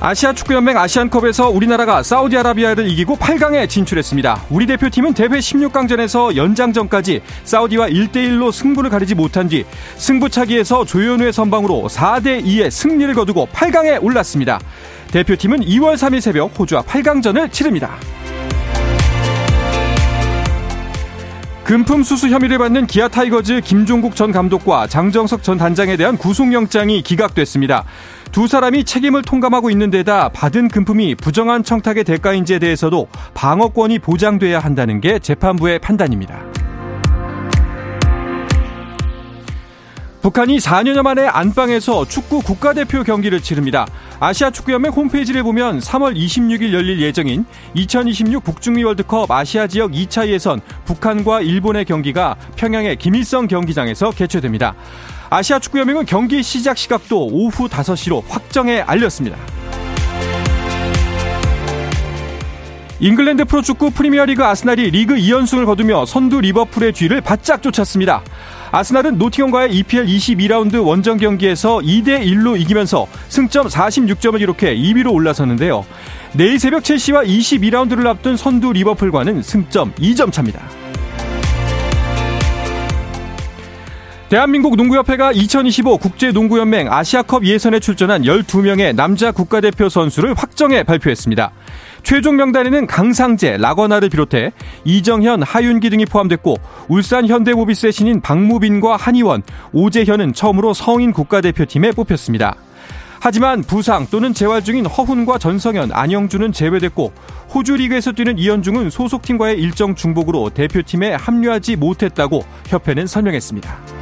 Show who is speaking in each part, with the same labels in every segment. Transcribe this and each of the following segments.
Speaker 1: 아시아 축구연맹 아시안컵에서 우리나라가 사우디아라비아를 이기고 8강에 진출했습니다. 우리 대표팀은 대회 16강전에서 연장전까지 사우디와 1대1로 승부를 가리지 못한 뒤 승부차기에서 조현우의 선방으로 4대2의 승리를 거두고 8강에 올랐습니다. 대표팀은 2월 3일 새벽 호주와 8강전을 치릅니다. 금품 수수 혐의를 받는 기아 타이거즈 김종국 전 감독과 장정석 전 단장에 대한 구속영장이 기각됐습니다. 두 사람이 책임을 통감하고 있는 데다 받은 금품이 부정한 청탁의 대가인지에 대해서도 방어권이 보장돼야 한다는 게 재판부의 판단입니다. 북한이 4년여 만에 안방에서 축구 국가대표 경기를 치릅니다. 아시아 축구연맹 홈페이지를 보면 3월 26일 열릴 예정인 2026 북중미 월드컵 아시아 지역 2차 예선 북한과 일본의 경기가 평양의 김일성 경기장에서 개최됩니다. 아시아 축구연맹은 경기 시작 시각도 오후 5시로 확정해 알렸습니다. 잉글랜드 프로축구 프리미어리그 아스날이 리그 2연승을 거두며 선두 리버풀의 뒤를 바짝 쫓았습니다. 아스날은 노팅엄과의 EPL 22라운드 원정 경기에서 2대 1로 이기면서 승점 46점을 기록해 2위로 올라섰는데요. 내일 새벽 첼시와 22라운드를 앞둔 선두 리버풀과는 승점 2점 차입니다. 대한민국 농구협회가 2025 국제농구연맹 아시아컵 예선에 출전한 12명의 남자 국가대표 선수를 확정해 발표했습니다. 최종 명단에는 강상재, 라거나를 비롯해 이정현, 하윤기 등이 포함됐고 울산 현대모비스의 신인 박무빈과 한희원, 오재현은 처음으로 성인 국가대표팀에 뽑혔습니다. 하지만 부상 또는 재활 중인 허훈과 전성현, 안영주는 제외됐고 호주 리그에서 뛰는 이현중은 소속팀과의 일정 중복으로 대표팀에 합류하지 못했다고 협회는 설명했습니다.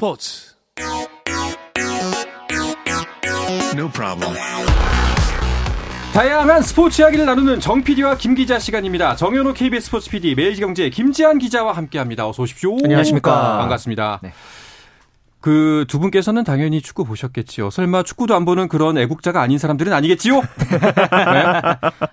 Speaker 1: 스포츠 No problem. 다양한 스포츠 이야기를 나누는 정 PD와 김 기자 시간입니다. 정현호 KBS 스포츠 PD, 매일경제 김지한 기자와 함께합니다. 어서 오십시오.
Speaker 2: 안녕하십니까.
Speaker 1: 반갑습니다. 네. 그 두 분께서는 당연히 축구 보셨겠지요. 설마 축구도 안 보는 그런 애국자가 아닌 사람들은 아니겠지요? 네.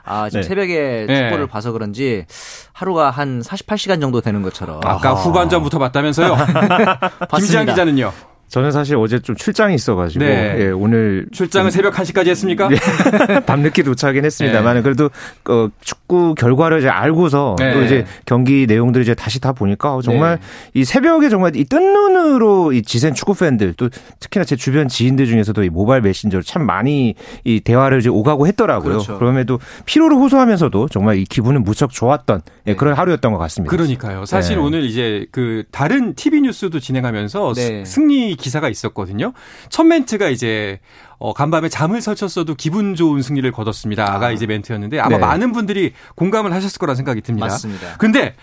Speaker 2: 아, 지금 네. 새벽에 네. 축구를 네. 봐서 그런지 하루가 한 48시간 정도 되는 것처럼.
Speaker 1: 아까 아하. 후반전부터 봤다면서요? 김지한 기자는요?
Speaker 3: 저는 사실 어제 좀 출장이 있어가지고 네. 예, 오늘
Speaker 1: 출장을 새벽 1시까지 했습니까? 네.
Speaker 3: 밤늦게 도착하긴 했습니다만 네. 그래도 어, 축구 결과를 이제 알고서 네. 또 이제 경기 내용들을 이제 다시 다 보니까 정말 네. 이 새벽에 정말 이 뜬 눈으로 이 지센 축구 팬들 또 특히나 제 주변 지인들 중에서도 이 모바일 메신저로 참 많이 이 대화를 이제 오가고 했더라고요. 그렇죠. 그럼에도 피로를 호소하면서도 정말 이 기분은 무척 좋았던 예, 네. 그런 하루였던 것 같습니다.
Speaker 1: 그러니까요. 사실 오늘 이제 그 다른 TV 뉴스도 진행하면서 승리 기사가 있었거든요. 첫 멘트가 이제 어, 간밤에 잠을 설쳤어도 기분 좋은 승리를 거뒀습니다.가 아. 이제 멘트였는데 아마 네. 많은 분들이 공감을 하셨을 거라 생각이 듭니다.
Speaker 2: 맞습니다.
Speaker 1: 근데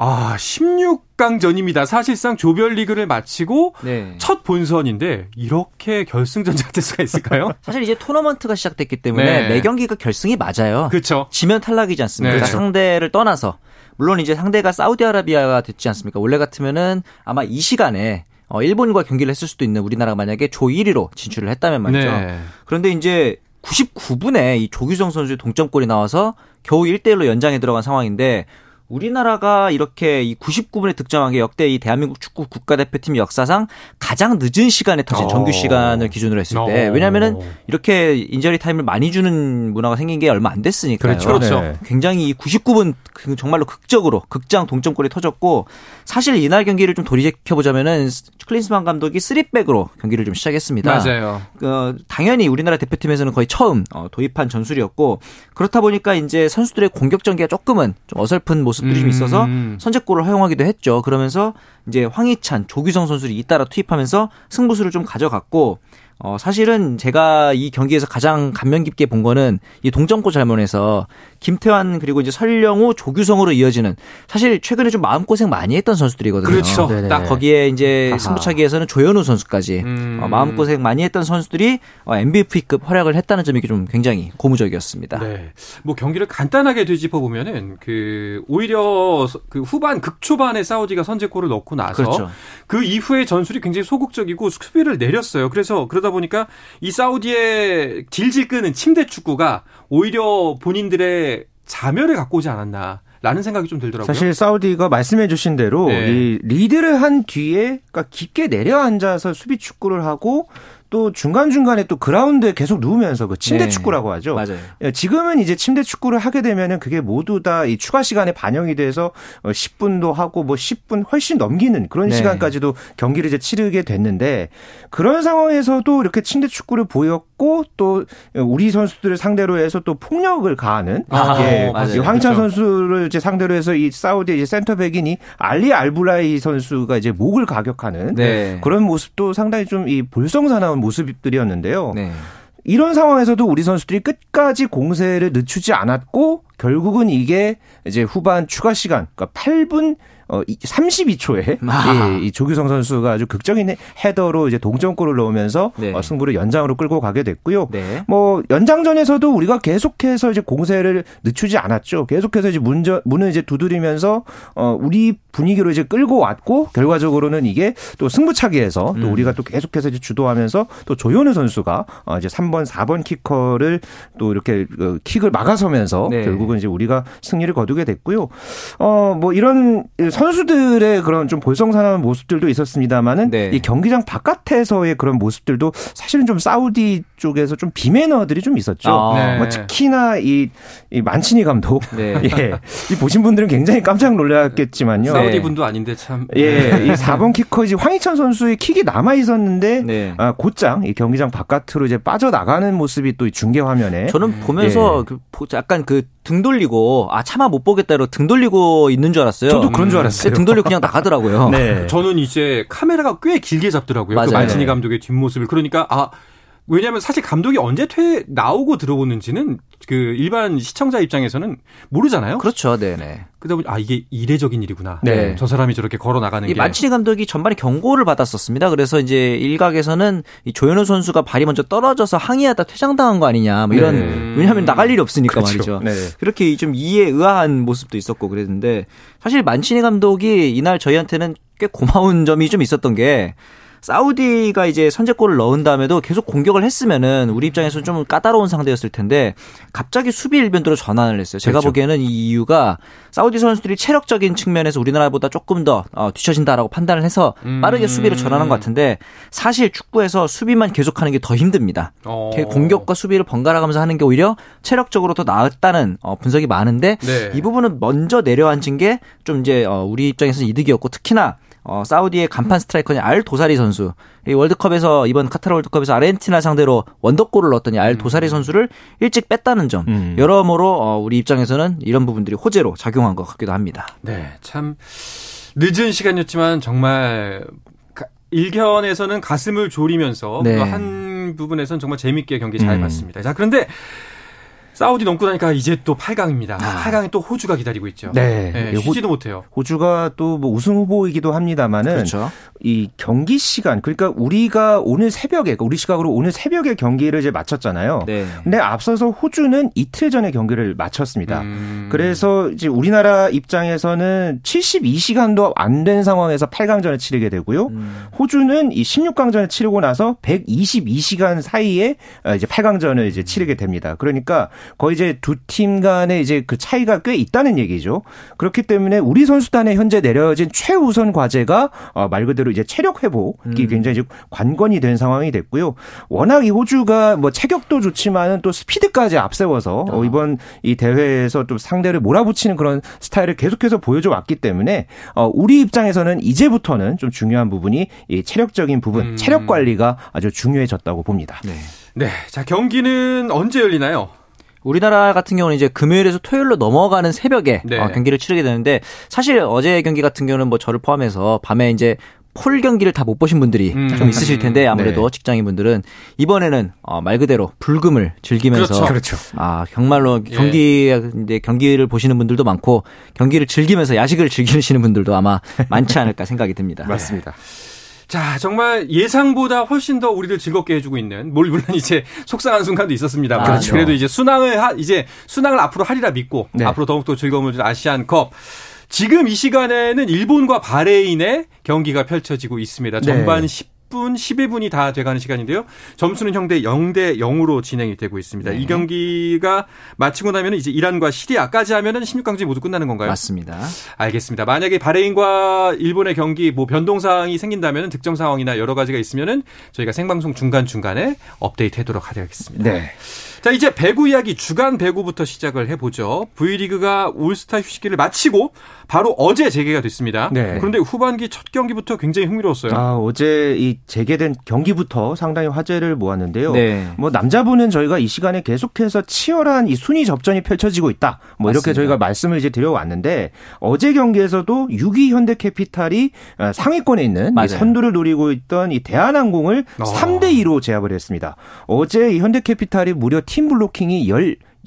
Speaker 1: 아, 16강전입니다. 사실상 조별리그를 마치고 네. 첫 본선인데 이렇게 결승전자 될 수가 있을까요?
Speaker 2: 사실 이제 토너먼트가 시작됐기 때문에 네. 매 경기가 결승이 맞아요.
Speaker 1: 그렇죠.
Speaker 2: 지면 탈락이지 않습니까? 네. 상대를 떠나서 물론 이제 상대가 사우디아라비아가 됐지 않습니까? 원래 같으면은 아마 이 시간에 어, 일본과 경기를 했을 수도 있는 우리나라가 만약에 조 1위로 진출을 했다면 말이죠. 네. 그런데 이제 99분에 이 조규성 선수의 동점골이 나와서 겨우 1대1로 연장에 들어간 상황인데 우리나라가 이렇게 이 99분에 득점한 게 역대 이 대한민국 축구 국가대표팀 역사상 가장 늦은 시간에 터진 어. 정규 시간을 기준으로 했을 때 어. 왜냐면은 이렇게 인저리 타임을 많이 주는 문화가 생긴 게 얼마 안 됐으니까요.
Speaker 1: 그렇죠. 그렇죠. 네.
Speaker 2: 굉장히 이 99분 그 정말로 극적으로 극장 동점골이 터졌고 사실 이날 경기를 좀 돌이켜 보자면은 클린스만 감독이 3백으로 경기를 좀 시작했습니다.
Speaker 1: 맞아요.
Speaker 2: 어, 당연히 우리나라 대표팀에서는 거의 처음 어, 도입한 전술이었고 그렇다 보니까 이제 선수들의 공격 전개가 조금은 좀 어설픈 모습 들이 음. 좀 있어서 선제골을 허용하기도 했죠. 그러면서 이제 황희찬, 조규성 선수를 잇따라 투입하면서 승부수를 좀 가져갔고 어, 사실은 제가 이 경기에서 가장 감명 깊게 본 거는 이 동점골 잘못에서 김태환 그리고 이제 설령우 조규성으로 이어지는 사실 최근에 좀 마음고생 많이 했던 선수들이거든요.
Speaker 1: 그렇죠.
Speaker 2: 네네. 딱 거기에 이제 아하. 승부차기에서는 조현우 선수까지 음. 어, 마음고생 많이 했던 선수들이 어, MVP급 활약을 했다는 점이 좀 굉장히 고무적이었습니다.
Speaker 1: 네. 뭐 경기를 간단하게 뒤집어 보면은 그 오히려 그 후반 극초반에 사우디가 선제골을 넣고 나서 그렇죠. 그 이후에 전술이 굉장히 소극적이고 수비를 내렸어요. 그래서 그러다 그러다 보니까 이 사우디의 질질 끄는 침대 축구가 오히려 본인들의 자멸을 갖고 오지 않았나. 라는 생각이 좀 들더라고요.
Speaker 3: 사실 사우디가 말씀해 주신 대로 네. 이 리드를 한 뒤에 그러니까 깊게 내려앉아서 수비 축구를 하고 또 중간중간에 또 그라운드에 계속 누우면서 그 침대 네. 축구라고 하죠.
Speaker 2: 맞아요.
Speaker 3: 예, 지금은 이제 침대 축구를 하게 되면은 그게 모두 다 이 추가 시간에 반영이 돼서 10분도 어, 하고 뭐 10분 훨씬 넘기는 그런 네. 시간까지도 경기를 이제 치르게 됐는데 그런 상황에서도 이렇게 침대 축구를 보였고 또 우리 선수들을 상대로 해서 또 폭력을 가하는 아, 예, 황희찬 그렇죠. 선수를 이제 상대로 해서 이 사우디 이제 센터백이니 알리 알블라이 선수가 이제 목을 가격하는 네. 그런 모습도 상당히 좀 이 볼성사나운 그런 모습들이었는데요. 네. 이런 상황에서도 우리 선수들이 끝까지 공세를 늦추지 않았고 결국은 이게 이제 후반 추가 시간 그러니까 8분 어 32초에 아. 예, 이 조규성 선수가 아주 극적인 헤더로 이제 동점골을 넣으면서 네. 어, 승부를 연장으로 끌고 가게 됐고요. 네. 뭐 연장전에서도 우리가 계속해서 이제 공세를 늦추지 않았죠. 계속해서 이제 문저, 문을 이제 두드리면서 어 우리 분위기로 이제 끌고 왔고 결과적으로는 이게 또 승부차기에서 또 음. 우리가 또 계속해서 이제 주도하면서 또 조현우 선수가 어 이제 3번 4번 키커를 또 이렇게 그 킥을 막아서면서 네. 결국은 이제 우리가 승리를 거두게 됐고요. 어 뭐 이런 선수들의 그런 좀 볼성사나운 모습들도 있었습니다만은 네. 이 경기장 바깥에서의 그런 모습들도 사실은 좀 사우디 쪽에서 좀 비매너들이 좀 있었죠. 아, 네. 뭐 특히나 이, 이 만치니 감독, 네. 예, 이 보신 분들은 굉장히 깜짝 놀랐겠지만요.
Speaker 1: 사우디 분도 아닌데 참.
Speaker 3: 예, 이 4번 키커지 황희찬 선수의 킥이 남아 있었는데 네. 아, 곧장 이 경기장 바깥으로 이제 빠져 나가는 모습이 또 중계 화면에
Speaker 2: 저는 보면서 예. 그 약간 그 등 돌리고 아 차마 못 보겠다로 등 돌리고 있는 줄 알았어요.
Speaker 3: 저도 그런 줄 알았어요.
Speaker 2: 등 돌리고 그냥 나가더라고요.
Speaker 1: 네. 저는 이제 카메라가 꽤 길게 잡더라고요. 그 맞아요. 그 만치니 감독의 뒷모습을 그러니까 아 왜냐하면 사실 감독이 언제 퇴 나오고 들어오는지는 그 일반 시청자 입장에서는 모르잖아요.
Speaker 2: 그렇죠, 네네.
Speaker 1: 그러다 보니 아 이게 이례적인 일이구나. 네. 저 사람이 저렇게 걸어 나가는 게.
Speaker 2: 만치니 감독이 전반에 경고를 받았었습니다. 그래서 이제 일각에서는 이 조현우 선수가 발이 먼저 떨어져서 항의하다 퇴장당한 거 아니냐. 뭐 이런 네. 왜냐하면 나갈 일이 없으니까 그렇죠. 말이죠. 네. 그렇게 좀 이해 의아한 모습도 있었고 그랬는데 사실 만치니 감독이 이날 저희한테는 꽤 고마운 점이 좀 있었던 게 사우디가 이제 선제골을 넣은 다음에도 계속 공격을 했으면은 우리 입장에서는 좀 까다로운 상대였을 텐데 갑자기 수비 일변도로 전환을 했어요. 제가 그렇죠. 보기에는 이 이유가 사우디 선수들이 체력적인 측면에서 우리나라보다 조금 더 어, 뒤처진다라고 판단을 해서 빠르게 음. 수비를 전환한 것 같은데 사실 축구에서 수비만 계속하는 게 더 힘듭니다. 어. 공격과 수비를 번갈아 가면서 하는 게 오히려 체력적으로 더 나았다는 어, 분석이 많은데 네. 이 부분은 먼저 내려앉은 게 좀 이제 어, 우리 입장에서는 이득이었고 특히나 어, 사우디의 간판 스트라이커인 알 도사리 선수. 이 월드컵에서 이번 카타르 월드컵에서 아르헨티나 상대로 원더골을 넣었더니 알 도사리 음. 선수를 일찍 뺐다는 점. 음. 여러모로 어, 우리 입장에서는 이런 부분들이 호재로 작용한 것 같기도 합니다.
Speaker 1: 네, 참 늦은 시간이었지만 정말 일견에서는 가슴을 졸이면서 네. 한 부분에서는 정말 재밌게 경기 잘 음. 봤습니다. 자, 그런데 사우디 넘고 나니까 이제 또 8강입니다. 아. 8강에 또 호주가 기다리고 있죠. 네. 네 쉬지도 호, 못해요.
Speaker 3: 호주가 또 뭐 우승 후보이기도 합니다만은 그렇죠. 이 경기 시간 그러니까 우리가 오늘 새벽에 그러니까 우리 시각으로 오늘 새벽에 경기를 이제 마쳤잖아요. 네. 근데 앞서서 호주는 이틀 전에 경기를 마쳤습니다. 음. 그래서 이제 우리나라 입장에서는 72시간도 안 된 상황에서 8강전을 치르게 되고요. 음. 호주는 이 16강전을 치르고 나서 122시간 사이에 이제 8강전을 이제 치르게 됩니다. 그러니까 거의 이제 두 팀 간의 이제 그 차이가 꽤 있다는 얘기죠. 그렇기 때문에 우리 선수단에 현재 내려진 최우선 과제가 어, 말 그대로 이제 체력 회복이 음. 굉장히 관건이 된 상황이 됐고요. 워낙 이 호주가 뭐 체격도 좋지만은 또 스피드까지 앞세워서 어, 이번 이 대회에서 또 상대를 몰아붙이는 그런 스타일을 계속해서 보여줘 왔기 때문에 어, 우리 입장에서는 이제부터는 좀 중요한 부분이 이 체력적인 부분, 음. 체력 관리가 아주 중요해졌다고 봅니다.
Speaker 1: 네. 네. 자, 경기는 언제 열리나요?
Speaker 2: 우리나라 같은 경우는 이제 금요일에서 토요일로 넘어가는 새벽에 네. 어, 경기를 치르게 되는데 사실 어제 경기 같은 경우는 뭐 저를 포함해서 밤에 이제 폴 경기를 다 못 보신 분들이 음. 좀 있으실 텐데 아무래도 네. 직장인 분들은 이번에는 어, 말 그대로 불금을 즐기면서
Speaker 3: 그렇죠. 그렇죠.
Speaker 2: 아 정말로 예. 경기 예. 경기를 보시는 분들도 많고 경기를 즐기면서 야식을 즐기시는 분들도 아마 많지 않을까 생각이 듭니다.
Speaker 3: 맞습니다.
Speaker 1: 자, 정말 예상보다 훨씬 더 우리들 즐겁게 해주고 있는, 뭘 물론 이제 속상한 순간도 있었습니다만. 아, 그렇죠. 그래도 이제 순항을 하, 이제 순항을 앞으로 하리라 믿고, 네. 앞으로 더욱더 즐거움을 주는 아시안컵. 지금 이 시간에는 일본과 바레인의 경기가 펼쳐지고 있습니다. 전반 네. 10 10분, 11분이 다 돼가는 시간인데요. 점수는 형대 0대 0으로 진행이 되고 있습니다. 네. 이 경기가 마치고 나면 이제 이란과 시리아까지 하면은 16강전이 모두 끝나는 건가요?
Speaker 2: 맞습니다.
Speaker 1: 알겠습니다. 만약에 바레인과 일본의 경기 뭐 변동 사항이 생긴다면 득점 상황이나 여러 가지가 있으면은 저희가 생방송 중간 중간에 업데이트 하도록 하겠습니다. 네. 자, 이제 배구 이야기 주간 배구부터 시작을 해보죠. V리그가 올스타 휴식기를 마치고 바로 어제 재개가 됐습니다. 네. 그런데 후반기 첫 경기부터 굉장히 흥미로웠어요.
Speaker 3: 아, 어제 이 재개된 경기부터 상당히 화제를 모았는데요. 네. 뭐 남자부는 저희가 이 시간에 계속해서 치열한 이 순위 접전이 펼쳐지고 있다. 뭐 이렇게 맞습니다. 저희가 말씀을 이제 드려왔는데 어제 경기에서도 6위 현대캐피탈이 어, 상위권에 있는 선두를 노리고 있던 이 대한항공을 어. 3대 2로 제압을 했습니다. 어제 이 현대캐피탈이 무려 팀 블로킹이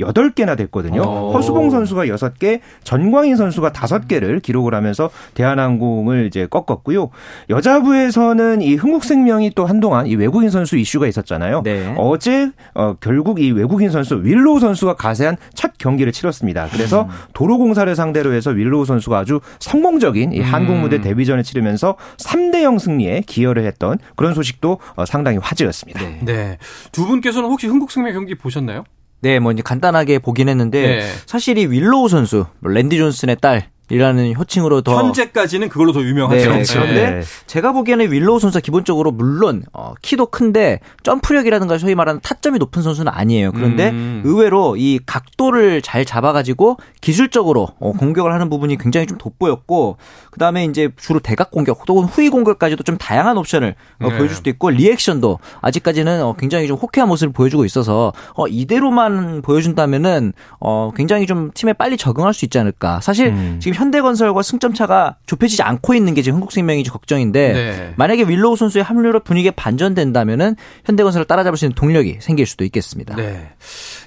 Speaker 3: 18개나 됐거든요. 오. 허수봉 선수가 6개, 전광인 선수가 5개를 기록을 하면서 대한항공을 이제 꺾었고요. 여자부에서는 이 흥국생명이 또 한동안 이 외국인 선수 이슈가 있었잖아요. 네. 어제 어, 결국 이 외국인 선수 윌로우 선수가 가세한 첫 경기를 치렀습니다. 그래서 음. 도로공사를 상대로 해서 윌로우 선수가 아주 성공적인 이 음. 한국 무대 데뷔전을 치르면서 3대 0 승리에 기여를 했던 그런 소식도 어, 상당히 화제였습니다.
Speaker 1: 네. 네. 두 분께서는 혹시 흥국생명 경기 보셨나요?
Speaker 2: 네, 뭐 이제 간단하게 보긴 했는데 네. 사실 이 윌로우 선수, 뭐 랜디 존슨의 딸 이라는 호칭으로 더
Speaker 1: 현재까지는 그걸로 더 유명하죠. 네,
Speaker 2: 그런데 네. 제가 보기에는 윌로우 선수가 기본적으로 물론 어, 키도 큰데 점프력이라든가 소위 말하는 타점이 높은 선수는 아니에요. 그런데 음. 의외로 이 각도를 잘 잡아가지고 기술적으로 어, 공격을 하는 부분이 굉장히 좀 돋보였고 그 다음에 이제 주로 대각 공격 혹은 후위 공격까지도 좀 다양한 옵션을 어, 네. 보여줄 수도 있고 리액션도 아직까지는 어, 굉장히 좀 호쾌한 모습을 보여주고 있어서 어, 이대로만 보여준다면은 어, 굉장히 좀 팀에 빨리 적응할 수 있지 않을까. 사실 음. 지금 현대건설과 승점 차가 좁혀지지 않고 있는 게 지금 흥국생명이 걱정인데 네. 만약에 윌로우 선수의 합류로 분위기가 반전된다면은 현대건설을 따라잡을 수 있는 동력이 생길 수도 있겠습니다. 네.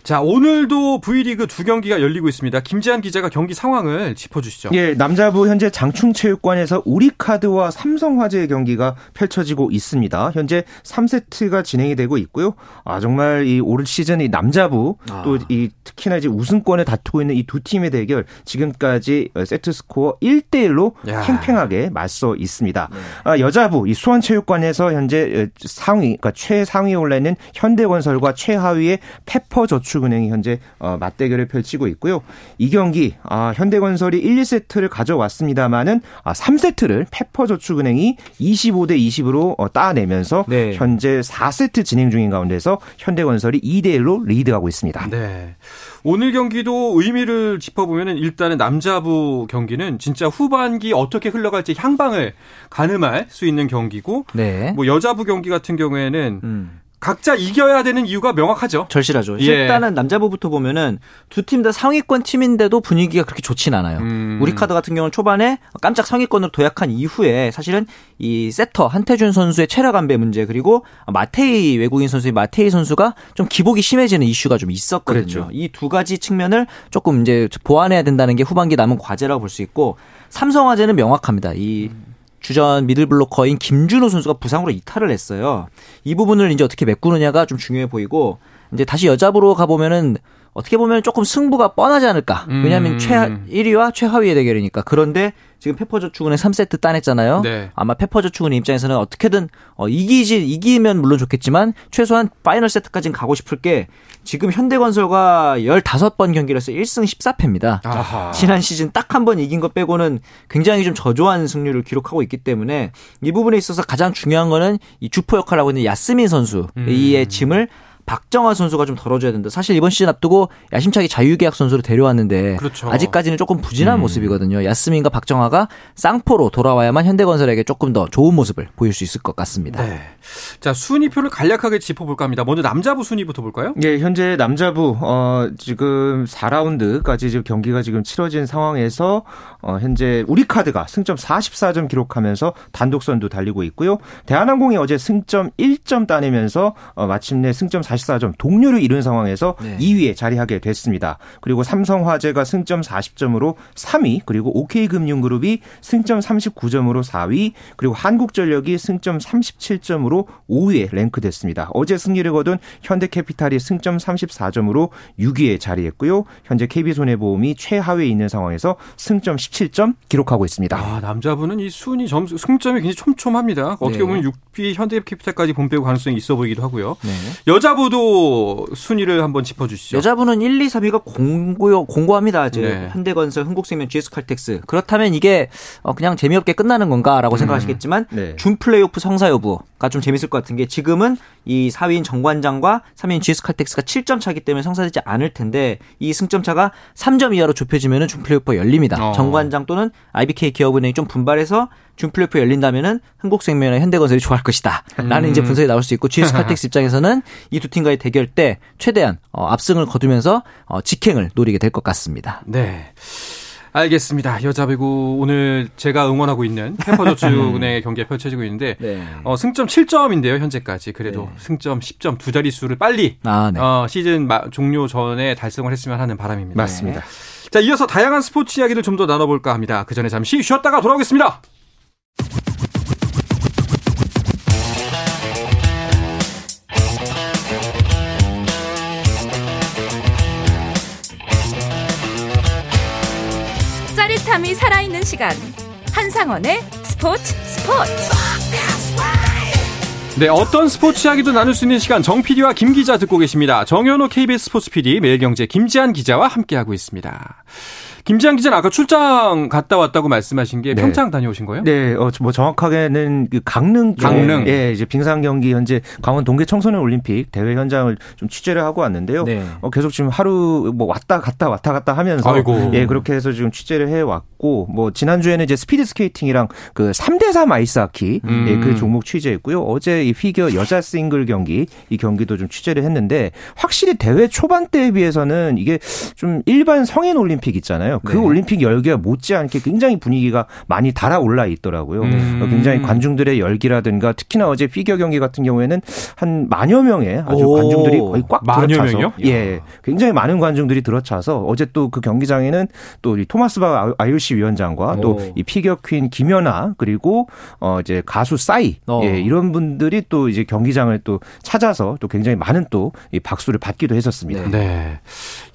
Speaker 1: 자 오늘도 V리그 두 경기가 열리고 있습니다. 김지한 기자가 경기 상황을 짚어주시죠.
Speaker 3: 예, 남자부 현재 장충체육관에서 우리카드와 삼성화재의 경기가 펼쳐지고 있습니다. 현재 3세트가 진행이 되고 있고요. 아 정말 이 올 시즌 이 남자부 아. 또 이 특히나 이제 우승권을 다투고 있는 이 두 팀의 대결 지금까지 세트 세트 스코어 1대 1로 야. 팽팽하게 맞서 있습니다. 네. 아, 여자부 이 수원체육관에서 현재 상위 그러니까 최상위에 올라 있는 현대건설과 최하위의 페퍼저축은행이 현재 어, 맞대결을 펼치고 있고요. 이 경기 아, 현대건설이 1, 2세트를 가져왔습니다만은 아, 3세트를 페퍼저축은행이 25대 20으로 어, 따내면서 네. 현재 4세트 진행 중인 가운데서 현대건설이 2대 1로 리드하고 있습니다. 네.
Speaker 1: 오늘 경기도 의미를 짚어보면 일단은 남자부 경기는 진짜 후반기 어떻게 흘러갈지 향방을 가늠할 수 있는 경기고 네. 뭐 여자부 경기 같은 경우에는 음. 각자 이겨야 되는 이유가 명확하죠.
Speaker 2: 절실하죠. 예. 일단은 남자부부터 보면은 두 팀 다 상위권 팀인데도 분위기가 그렇게 좋진 않아요. 음. 우리 카드 같은 경우는 초반에 깜짝 상위권으로 도약한 이후에 사실은 이 세터 한태준 선수의 체력 안배 문제 그리고 마테이 외국인 선수의 마테이 선수가 좀 기복이 심해지는 이슈가 좀 있었거든요. 이 두 가지 측면을 조금 이제 보완해야 된다는 게 후반기 남은 과제라고 볼 수 있고 삼성화재는 명확합니다. 이 음. 주전 미들블로커인 김준호 선수가 부상으로 이탈을 했어요. 이 부분을 이제 어떻게 메꾸느냐가 좀 중요해 보이고 이제 다시 여자부로 가보면은 어떻게 보면 조금 승부가 뻔하지 않을까. 왜냐하면 음. 최 1위와 최하위의 대결이니까. 그런데 지금 페퍼저축은행 3세트 따냈잖아요. 네. 아마 페퍼저축은행 입장에서는 어떻게든 어, 이기지 이기면 물론 좋겠지만 최소한 파이널 세트까지는 가고 싶을 게 지금 현대건설과 15번 경기를 해서 1승 14패입니다. 아하. 지난 시즌 딱 한 번 이긴 것 빼고는 굉장히 좀 저조한 승률을 기록하고 있기 때문에 이 부분에 있어서 가장 중요한 거는 이 주포 역할을 하고 있는 야스민 선수의 음. 짐을 박정아 선수가 좀 덜어줘야 된다. 사실 이번 시즌 앞두고 야심차게 자유계약 선수를 데려왔는데 그렇죠. 아직까지는 조금 부진한 음. 모습이거든요. 야스민과 박정아가 쌍포로 돌아와야만 현대건설에게 조금 더 좋은 모습을 보일 수 있을 것 같습니다. 네.
Speaker 1: 자 순위표를 간략하게 짚어볼까 합니다. 먼저 남자부 순위부터 볼까요?
Speaker 3: 예, 현재 남자부 어, 지금 4라운드까지 지금 경기가 지금 치러진 상황에서 어, 현재 우리카드가 승점 44점 기록하면서 단독 선두 달리고 있고요. 대한항공이 어제 승점 1점 따내면서 어, 마침내 승점 44점 동률을 이룬 상황에서 네. 2위에 자리하게 됐습니다. 그리고 삼성화재가 승점 40점으로 3위, 그리고 OK금융그룹이 승점 39점으로 4위, 그리고 한국전력이 승점 37점으로 5위에 랭크됐습니다. 어제 승리를 거둔 현대캐피탈이 승점 34점으로 6위에 자리했고요. 현재 KB손해보험이 최하위에 있는 상황에서 승점 17점 기록하고 있습니다.
Speaker 1: 아, 남자분은 이 순위 점수 승점이 굉장히 촘촘합니다. 어떻게 네. 보면 6위 현대캐피탈까지 본배우 가능성이 있어 보이기도 하고요. 네. 여자분 여자부도 순위를 한번 짚어주시죠.
Speaker 2: 여자부는 1, 2, 3위가 공고 공고합니다. 네. 현대건설, 흥국생명, GS칼텍스. 그렇다면 이게 어, 그냥 재미없게 끝나는 건가라고 음. 생각하시겠지만 네. 준 플레이오프 성사 여부가 좀 재밌을 것 같은 게 지금은 이 4위인 정관장과 3위인 GS칼텍스가 7점 차기 때문에 성사되지 않을 텐데 이 승점 차가 3점 이하로 좁혀지면 준 플레이오프가 열립니다. 어. 정관장 또는 IBK 기업은행이 좀 분발해서 준 플레이오프 열린다면은 흥국생명이나 현대건설이 좋아할 것이다. 라는 음. 이제 분석이 나올 수 있고 GS칼텍스 입장에서는 이 두 팀과의 대결 때 최대한 어, 압승을 거두면서 어, 직행을 노리게 될 것 같습니다.
Speaker 1: 네. 알겠습니다. 여자 배구 오늘 제가 응원하고 있는 페퍼저축은행의 경기가 펼쳐지고 있는데 네. 어, 승점 7점인데요 현재까지 그래도 네. 승점 10점 두 자릿수를 빨리 아, 네. 어, 시즌 마, 종료 전에 달성을 했으면 하는 바람입니다.
Speaker 3: 맞습니다.
Speaker 1: 자 이어서 다양한 스포츠 이야기를 좀 더 나눠볼까 합니다. 그 전에 잠시 쉬었다가 돌아오겠습니다.
Speaker 4: 짜릿함이 살아있는 시간 한상원의 스포츠 스포츠
Speaker 1: 네, 어떤 스포츠 이야기도 나눌 수 있는 시간 정 PD와 김 기자 듣고 계십니다. 정현호 KBS 스포츠 PD, 매일경제 김지한 기자와 함께하고 있습니다. 김지한 기자는 아까 출장 갔다 왔다고 말씀하신 게 네. 평창 다녀오신 거예요?
Speaker 3: 네, 어, 뭐 정확하게는 그 강릉
Speaker 1: 강릉
Speaker 3: 예, 이제 빙상 경기 현재 강원 동계 청소년 올림픽 대회 현장을 좀 취재를 하고 왔는데요. 네. 어, 계속 지금 하루 뭐 왔다 갔다 왔다 갔다 하면서 아이고. 예, 그렇게 해서 지금 취재를 해 왔고 뭐 지난주에는 이제 스피드 스케이팅이랑 그 3대 3 아이스하키 음. 예, 그 종목 취재했고요. 어제 이 피겨 여자 싱글 경기 이 경기도 좀 취재를 했는데 확실히 대회 초반 때에 비해서는 이게 좀 일반 성인 올림픽 있잖아요. 있잖아요. 그 네. 올림픽 열기와 못지않게 굉장히 분위기가 많이 달아올라 있더라고요. 음. 굉장히 관중들의 열기라든가 특히나 어제 피겨 경기 같은 경우에는 한 만여 명의 아주 오. 관중들이 거의 꽉 들어차서 명이요? 예, 굉장히 많은 관중들이 들어차서 어제 또 그 경기장에는 또 이 토마스 바 IOC 위원장과 또 이 피겨 퀸 김연아 그리고 어 이제 가수 싸이 어. 예, 이런 분들이 또 이제 경기장을 또 찾아서 또 굉장히 많은 또 이 박수를 받기도 했었습니다.
Speaker 1: 네. 네.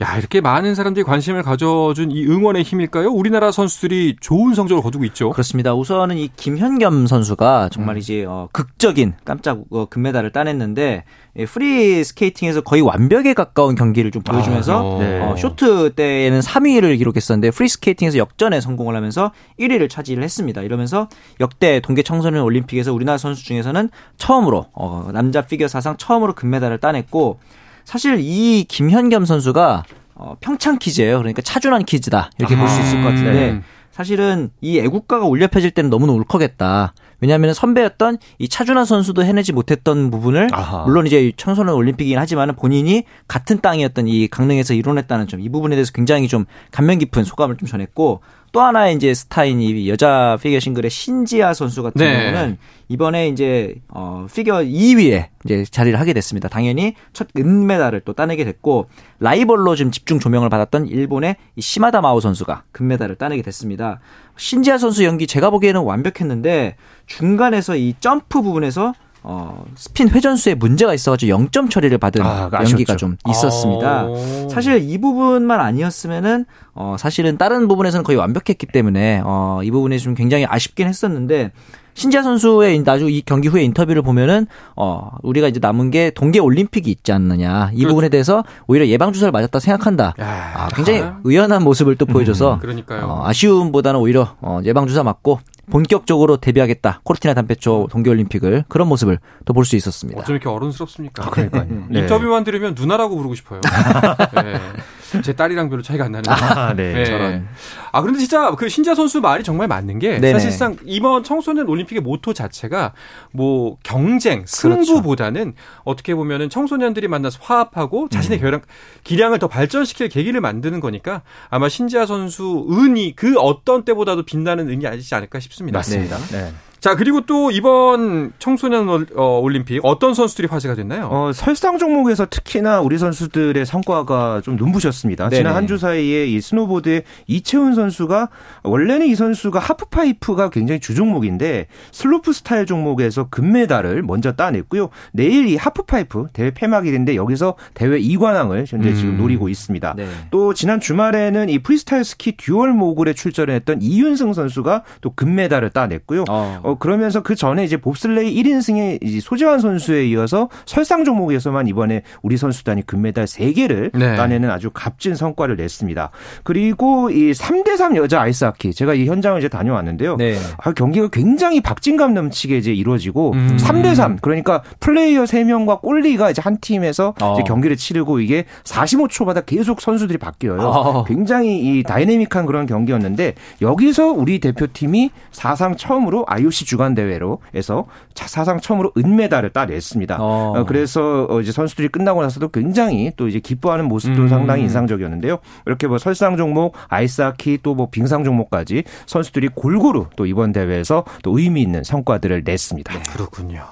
Speaker 1: 야, 이렇게 많은 사람들이 관심을 가져준 이 응원의 힘일까요? 우리나라 선수들이 좋은 성적을 거두고 있죠.
Speaker 2: 그렇습니다. 우선은 이 김현겸 선수가 정말 음. 이제 어, 극적인 깜짝 어, 금메달을 따냈는데 예, 프리 스케이팅에서 거의 완벽에 가까운 경기를 좀 보여주면서 아, 네. 어, 쇼트 때에는 3위를 기록했었는데 프리 스케이팅에서 역전에 성공을 하면서 1위를 차지를 했습니다. 이러면서 역대 동계 청소년 올림픽에서 우리나라 선수 중에서는 처음으로 어, 남자 피겨 사상 처음으로 금메달을 따냈고 사실 이 김현겸 선수가 어, 평창 퀴즈예요. 그러니까 차준환 퀴즈다. 이렇게 볼 수 있을 것 같은데 네. 사실은 이 애국가가 울려 펴질 때는 너무나 울컥했다. 왜냐하면 선배였던 이 차준환 선수도 해내지 못했던 부분을 아하. 물론 이제 청소년 올림픽이긴 하지만 본인이 같은 땅이었던 이 강릉에서 이뤄냈다는 점 이 부분에 대해서 굉장히 좀 감명 깊은 소감을 좀 전했고 또 하나의 이제 스타인 이 여자 피겨 싱글의 신지아 선수 같은 네. 경우는 이번에 이제 어 피겨 2위에 이제 자리를 하게 됐습니다. 당연히 첫 은메달을 또 따내게 됐고 라이벌로 좀 집중 조명을 받았던 일본의 이 시마다 마오 선수가 금메달을 따내게 됐습니다. 신지아 선수 연기 제가 보기에는 완벽했는데 중간에서 이 점프 부분에서 어, 스핀 회전수에 문제가 있어가지고 0점 처리를 받은 아, 연기가 좀 있었습니다. 아. 사실 이 부분만 아니었으면은 어, 사실은 다른 부분에서는 거의 완벽했기 때문에 어, 이 부분에 좀 굉장히 아쉽긴 했었는데 신지아 선수의 나중 이 경기 후에 인터뷰를 보면은 어 우리가 이제 남은 게 동계 올림픽이 있지 않느냐 이 그렇죠. 부분에 대해서 오히려 예방 주사를 맞았다 생각한다. 야, 아, 굉장히 아. 의연한 모습을 또 보여줘서 음, 그러니까요. 어, 아쉬움보다는 오히려 어, 예방 주사 맞고 본격적으로 데뷔하겠다. 코르티나 담페초 동계올림픽을 그런 모습을 또 볼 수 있었습니다.
Speaker 1: 어쩜 이렇게 어른스럽습니까? 아, 그러니까요. 네. 인터뷰만 들으면 누나라고 부르고 싶어요. 네. 제 딸이랑 별로 차이가 안 나는데. 아, 네. 네. 저런. 아, 그런데 진짜 그 신지아 선수 말이 정말 맞는 게 네네. 사실상 이번 청소년 올림픽의 모토 자체가 뭐 경쟁, 그렇죠. 승부보다는 그렇죠. 어떻게 보면은 청소년들이 만나서 화합하고 자신의 음. 결 기량을 더 발전시킬 계기를 만드는 거니까 아마 신지아 선수 은이 그 어떤 때보다도 빛나는 은이 아니지 않을까 싶습니다.
Speaker 3: 맞습니다. 네.
Speaker 1: 자, 그리고 또 이번 청소년 어, 올림픽 어떤 선수들이 화제가 됐나요?
Speaker 3: 어, 설상 종목에서 특히나 우리 선수들의 성과가 좀 눈부셨습니다. 네네. 지난 한 주 사이에 이 스노보드의 이채운 선수가 원래는 이 선수가 하프파이프가 굉장히 주종목인데 슬로프 스타일 종목에서 금메달을 먼저 따냈고요. 내일 이 하프파이프 대회 폐막일인데 여기서 대회 2관왕을 현재 음. 지금 노리고 있습니다. 네. 또 지난 주말에는 이 프리스타일 스키 듀얼 모글에 출전했던 이윤승 선수가 또 금메달을 따냈고요. 어. 어, 그러면서 그 전에 이제 봅슬레이 1인승의 이제 소재환 선수에 이어서 설상 종목에서만 이번에 우리 선수단이 금메달 3개를 네. 따내는 아주 값진 성과를 냈습니다. 그리고 이 3대3 여자 아이스하키 제가 이 현장을 이제 다녀왔는데요. 네. 아, 경기가 굉장히 박진감 넘치게 이제 이루어지고 음. 3대3 그러니까 플레이어 3명과 골리가 이제 한 팀에서 어. 이제 경기를 치르고 이게 45초마다 계속 선수들이 바뀌어요. 어. 굉장히 이 다이내믹한 그런 경기였는데 여기서 우리 대표팀이 사상 처음으로 IOC IOC 주간 대회로 해서 사상 처음으로 은메달을 따냈습니다. 어. 어. 그래서 어, 이제 선수들이 끝나고 나서도 굉장히 또 이제 기뻐하는 모습도 음. 상당히 인상적이었는데요. 이렇게 뭐 설상 종목, 아이스하키 또 뭐 빙상 종목까지 선수들이 골고루 또 이번 대회에서 또 의미 있는 성과들을 냈습니다. 네.
Speaker 1: 그렇군요.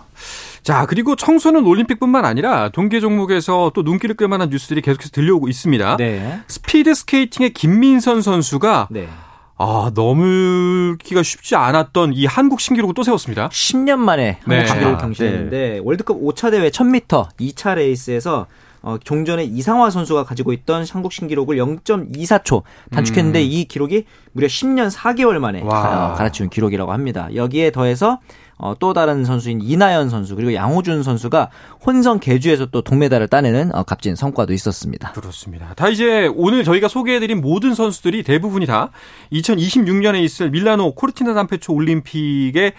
Speaker 1: 자, 그리고 청소년 올림픽뿐만 아니라 동계 종목에서 또 눈길을 끌 만한 뉴스들이 계속해서 들려오고 있습니다. 네. 스피드 스케이팅의 김민선 선수가 네. 아, 넘기가 쉽지 않았던 이 한국 신기록을 또 세웠습니다.
Speaker 2: 10년 만에 한국 네. 신기록을 경신했는데 네. 월드컵 5차 대회 1000m 2차 레이스에서 어, 종전에 이상화 선수가 가지고 있던 한국 신기록을 0.24초 단축했는데 음. 이 기록이 무려 10년 4개월 만에 와. 갈아치운 기록이라고 합니다. 여기에 더해서 어, 또 다른 선수인 이나연 선수 그리고 양호준 선수가 혼성 계주에서 또 동메달을 따내는 어, 값진 성과도 있었습니다.
Speaker 1: 그렇습니다. 다 이제 오늘 저희가 소개해드린 모든 선수들이 대부분이 다 2026년에 있을 밀라노 코르티나 담페초 올림픽에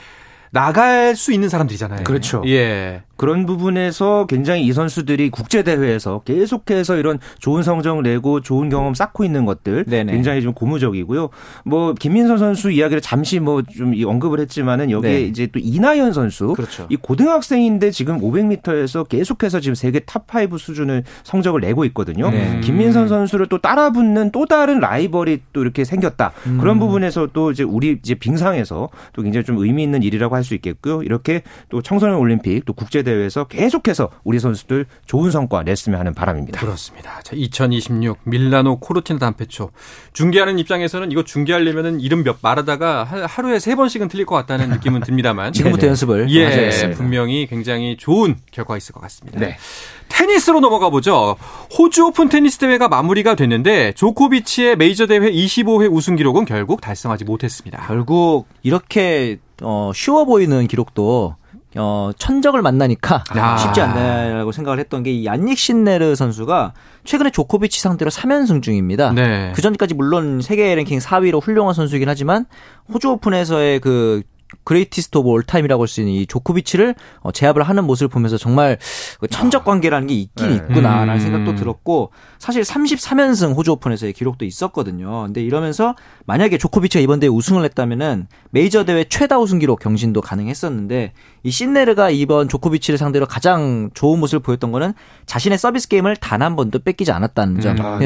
Speaker 1: 나갈 수 있는 사람들이잖아요.
Speaker 3: 그렇죠. 예. 그런 부분에서 굉장히 이 선수들이 국제 대회에서 계속해서 이런 좋은 성적을 내고 좋은 경험 쌓고 있는 것들 네네. 굉장히 좀 고무적이고요. 뭐 김민선 선수 이야기를 잠시 뭐 좀 언급을 했지만은 여기에 네. 이제 또 이나현 선수 그렇죠. 이 고등학생인데 지금 500m에서 계속해서 지금 세계 탑5 수준을 성적을 내고 있거든요. 네. 김민선 선수를 또 따라 붙는 또 다른 라이벌이 또 이렇게 생겼다. 음. 그런 부분에서 또 이제 우리 이제 빙상에서 또 굉장히 좀 의미 있는 일이라고 할 수 있겠고요. 이렇게 또 청소년 올림픽 또 국제 대회에서 계속해서 우리 선수들 좋은 성과 냈으면 하는 바람입니다.
Speaker 1: 그렇습니다. 자, 2026 밀라노 코르티나 단페초 중계하는 입장에서는 이거 중계하려면은 이름 몇 말하다가 하루에 세 번씩은 틀릴 것 같다는 느낌은 듭니다만
Speaker 2: 지금부터 연습을
Speaker 1: 예, 네. 분명히 굉장히 좋은 결과가 있을 것 같습니다. 네. 테니스로 넘어가 보죠. 호주 오픈 테니스 대회가 마무리가 됐는데 조코비치의 메이저 대회 25회 우승 기록은 결국 달성하지 못했습니다.
Speaker 2: 결국 이렇게 어, 쉬워 보이는 기록도 어, 천적을 만나니까 아. 쉽지 않다라고 생각을 했던 게 이 얀닉 신네르 선수가 최근에 조코비치 상대로 3연승 중입니다. 네. 그 전까지 물론 세계 랭킹 4위로 훌륭한 선수이긴 하지만 호주 오픈에서의 그 greatest of all time이라고 할 수 있는 이 조코비치를 어, 제압을 하는 모습을 보면서 정말 그 천적 관계라는 게 있긴 네. 있구나라는 음. 생각도 들었고 사실 33연승 호주 오픈에서의 기록도 있었거든요. 근데 이러면서 만약에 조코비치가 이번 대회 우승을 했다면은 메이저 대회 최다 우승 기록 경신도 가능했었는데 이 신네르가 이번 조코비치를 상대로 가장 좋은 모습을 보였던 거는 자신의 서비스 게임을 단 한 번도 뺏기지 않았다는 점. 음, 아,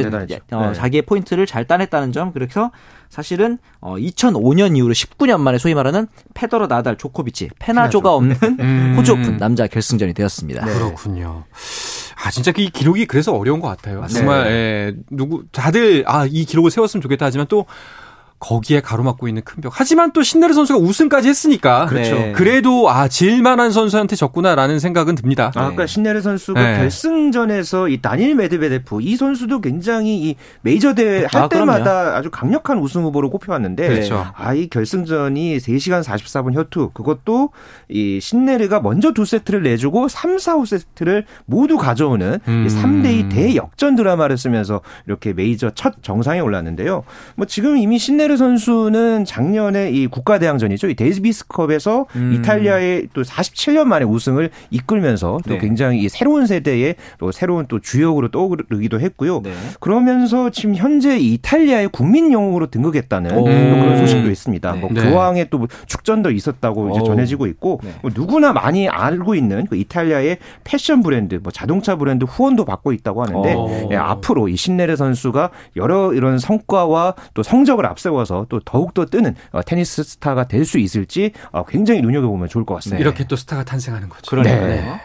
Speaker 2: 어, 네. 자기의 포인트를 잘 따냈다는 점. 그래서 사실은 어 2005년 이후로 19년 만에 소위 말하는 페더러 나달 조코비치 페나조가 없는 음. 호주 오픈 남자 결승전이 되었습니다.
Speaker 1: 네. 그렇군요. 아 진짜 이 기록이 그래서 어려운 것 같아요. 맞습니다. 정말 예, 누구 다들 아 이 기록을 세웠으면 좋겠다 하지만 또 거기에 가로막고 있는 큰 벽. 하지만 또 신내르 선수가 우승까지 했으니까.
Speaker 3: 그렇죠.
Speaker 1: 네. 그래도 아 질만한 선수한테 졌구나라는 생각은 듭니다.
Speaker 3: 아, 아까 신내르 선수가 네. 결승전에서 이 다니엘 메드베데프 이 선수도 굉장히 이 메이저 대회 할 아, 때마다 그럼요. 아주 강력한 우승 후보로 꼽혀왔는데 그렇죠. 아이 결승전이 3시간 44분 혀투 그것도 이 신내르가 먼저 두 세트를 내주고 3, 4, 5 세트를 모두 가져오는 음. 3대2 대역전 드라마를 쓰면서 이렇게 메이저 첫 정상에 올랐는데요. 뭐 지금 이미 신내 르 선수는 작년에 이 국가대항전이죠. 이 데이비스컵에서 음. 이탈리아의 또 47년 만에 우승을 이끌면서 또 네. 굉장히 새로운 세대의 또 새로운 또 주역으로 떠오르기도 했고요. 네. 그러면서 지금 현재 이탈리아의 국민 영웅으로 등극했다는 그런 소식도 있습니다. 네. 뭐 네. 교황의 또 축전도 있었다고 이제 전해지고 있고 네. 뭐 누구나 많이 알고 있는 그 이탈리아의 패션 브랜드, 뭐 자동차 브랜드 후원도 받고 있다고 하는데 예, 앞으로 이 신네르 선수가 여러 이런 성과와 또 성적을 앞세워서 또 더욱더 뜨는 어, 테니스 스타가 될 수 있을지 어, 굉장히 눈여겨보면 좋을 것 같습니다.
Speaker 1: 이렇게 또 스타가 탄생하는 거죠. 그러네요. 네.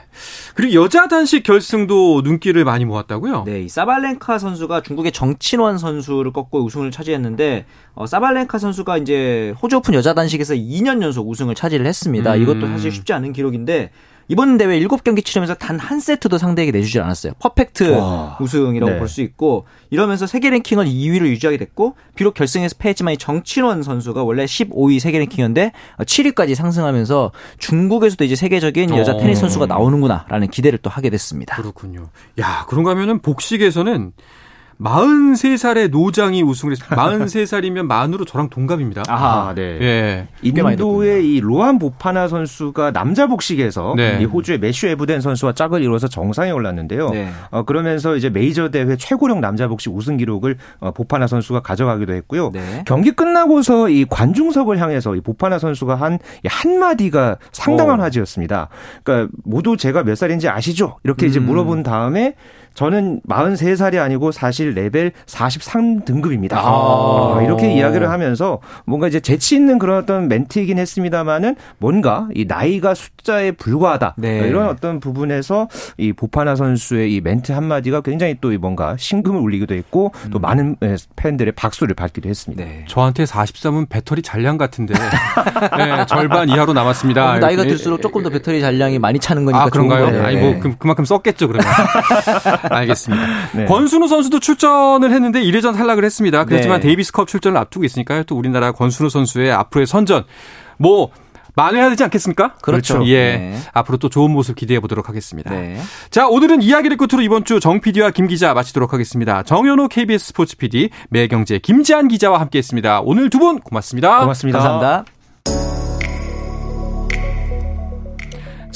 Speaker 1: 그리고 여자 단식 결승도 눈길을 많이 모았다고요?
Speaker 2: 네, 이 사발렌카 선수가 중국의 정친원 선수를 꺾고 우승을 차지했는데 어, 사발렌카 선수가 이제 호주 오픈 여자 단식에서 2년 연속 우승을 차지를 했습니다. 음. 이것도 사실 쉽지 않은 기록인데 이번 대회 7경기 치르면서 단 한 세트도 상대에게 내주질 않았어요. 퍼펙트 와. 우승이라고 네. 볼수 있고 이러면서 세계 랭킹을 2위로 유지하게 됐고 비록 결승에서 패했지만 이 정친원 선수가 원래 15위 세계 랭킹이었는데 7위까지 상승하면서 중국에서도 이제 세계적인 여자 어. 테니스 선수가 나오는구나라는 기대를 또 하게 됐습니다.
Speaker 1: 그렇군요. 야, 그런가 하면은 복식에서는 43살의 노장이 우승을 했습니다. 43살이면 만으로 저랑 동갑입니다.
Speaker 3: 아, 네. 예. 인도의 이 로한 보파나 선수가 남자 복식에서 네. 이 호주의 매슈 에브덴 선수와 짝을 이뤄서 정상에 올랐는데요. 네. 어, 그러면서 이제 메이저 대회 최고령 남자 복식 우승 기록을 어, 보파나 선수가 가져가기도 했고요. 네. 경기 끝나고서 이 관중석을 향해서 이 보파나 선수가 한 한마디가 상당한 오. 화제였습니다. 그러니까 모두 제가 몇 살인지 아시죠? 이렇게 이제 음. 물어본 다음에 저는 43살이 아니고 사실 레벨 43등급입니다. 아. 아, 이렇게 이야기를 하면서 뭔가 이제 재치 있는 그런 어떤 멘트이긴 했습니다만은 뭔가 이 나이가 숫자에 불과하다. 네. 이런 어떤 부분에서 이 보파나 선수의 이 멘트 한마디가 굉장히 또 뭔가 심금을 울리기도 했고 음. 또 많은 예, 팬들의 박수를 받기도 했습니다. 네.
Speaker 1: 저한테 43은 배터리 잔량 같은데 네, 절반 이하로 남았습니다.
Speaker 2: 어, 나이가 들수록 조금 더 배터리 잔량이 많이 차는 거니까
Speaker 1: 아, 그런가요? 아니 뭐 그, 그만큼 썼겠죠, 그러면. 알겠습니다. 네. 권순우 선수도 출전을 했는데 1회전 탈락을 했습니다. 그렇지만 네. 데이비스컵 출전을 앞두고 있으니까요. 또 우리나라 권순우 선수의 앞으로의 선전 뭐 만회해야 되지 않겠습니까?
Speaker 2: 그렇죠.
Speaker 1: 그렇죠. 예. 네. 앞으로 또 좋은 모습 기대해 보도록 하겠습니다. 네. 자, 오늘은 이야기를 끝으로 이번 주 정 PD와 김 기자 마치도록 하겠습니다. 정현호 KBS 스포츠 PD, 매경제 김지한 기자와 함께 했습니다. 오늘 두 분 고맙습니다.
Speaker 2: 고맙습니다. 감사합니다.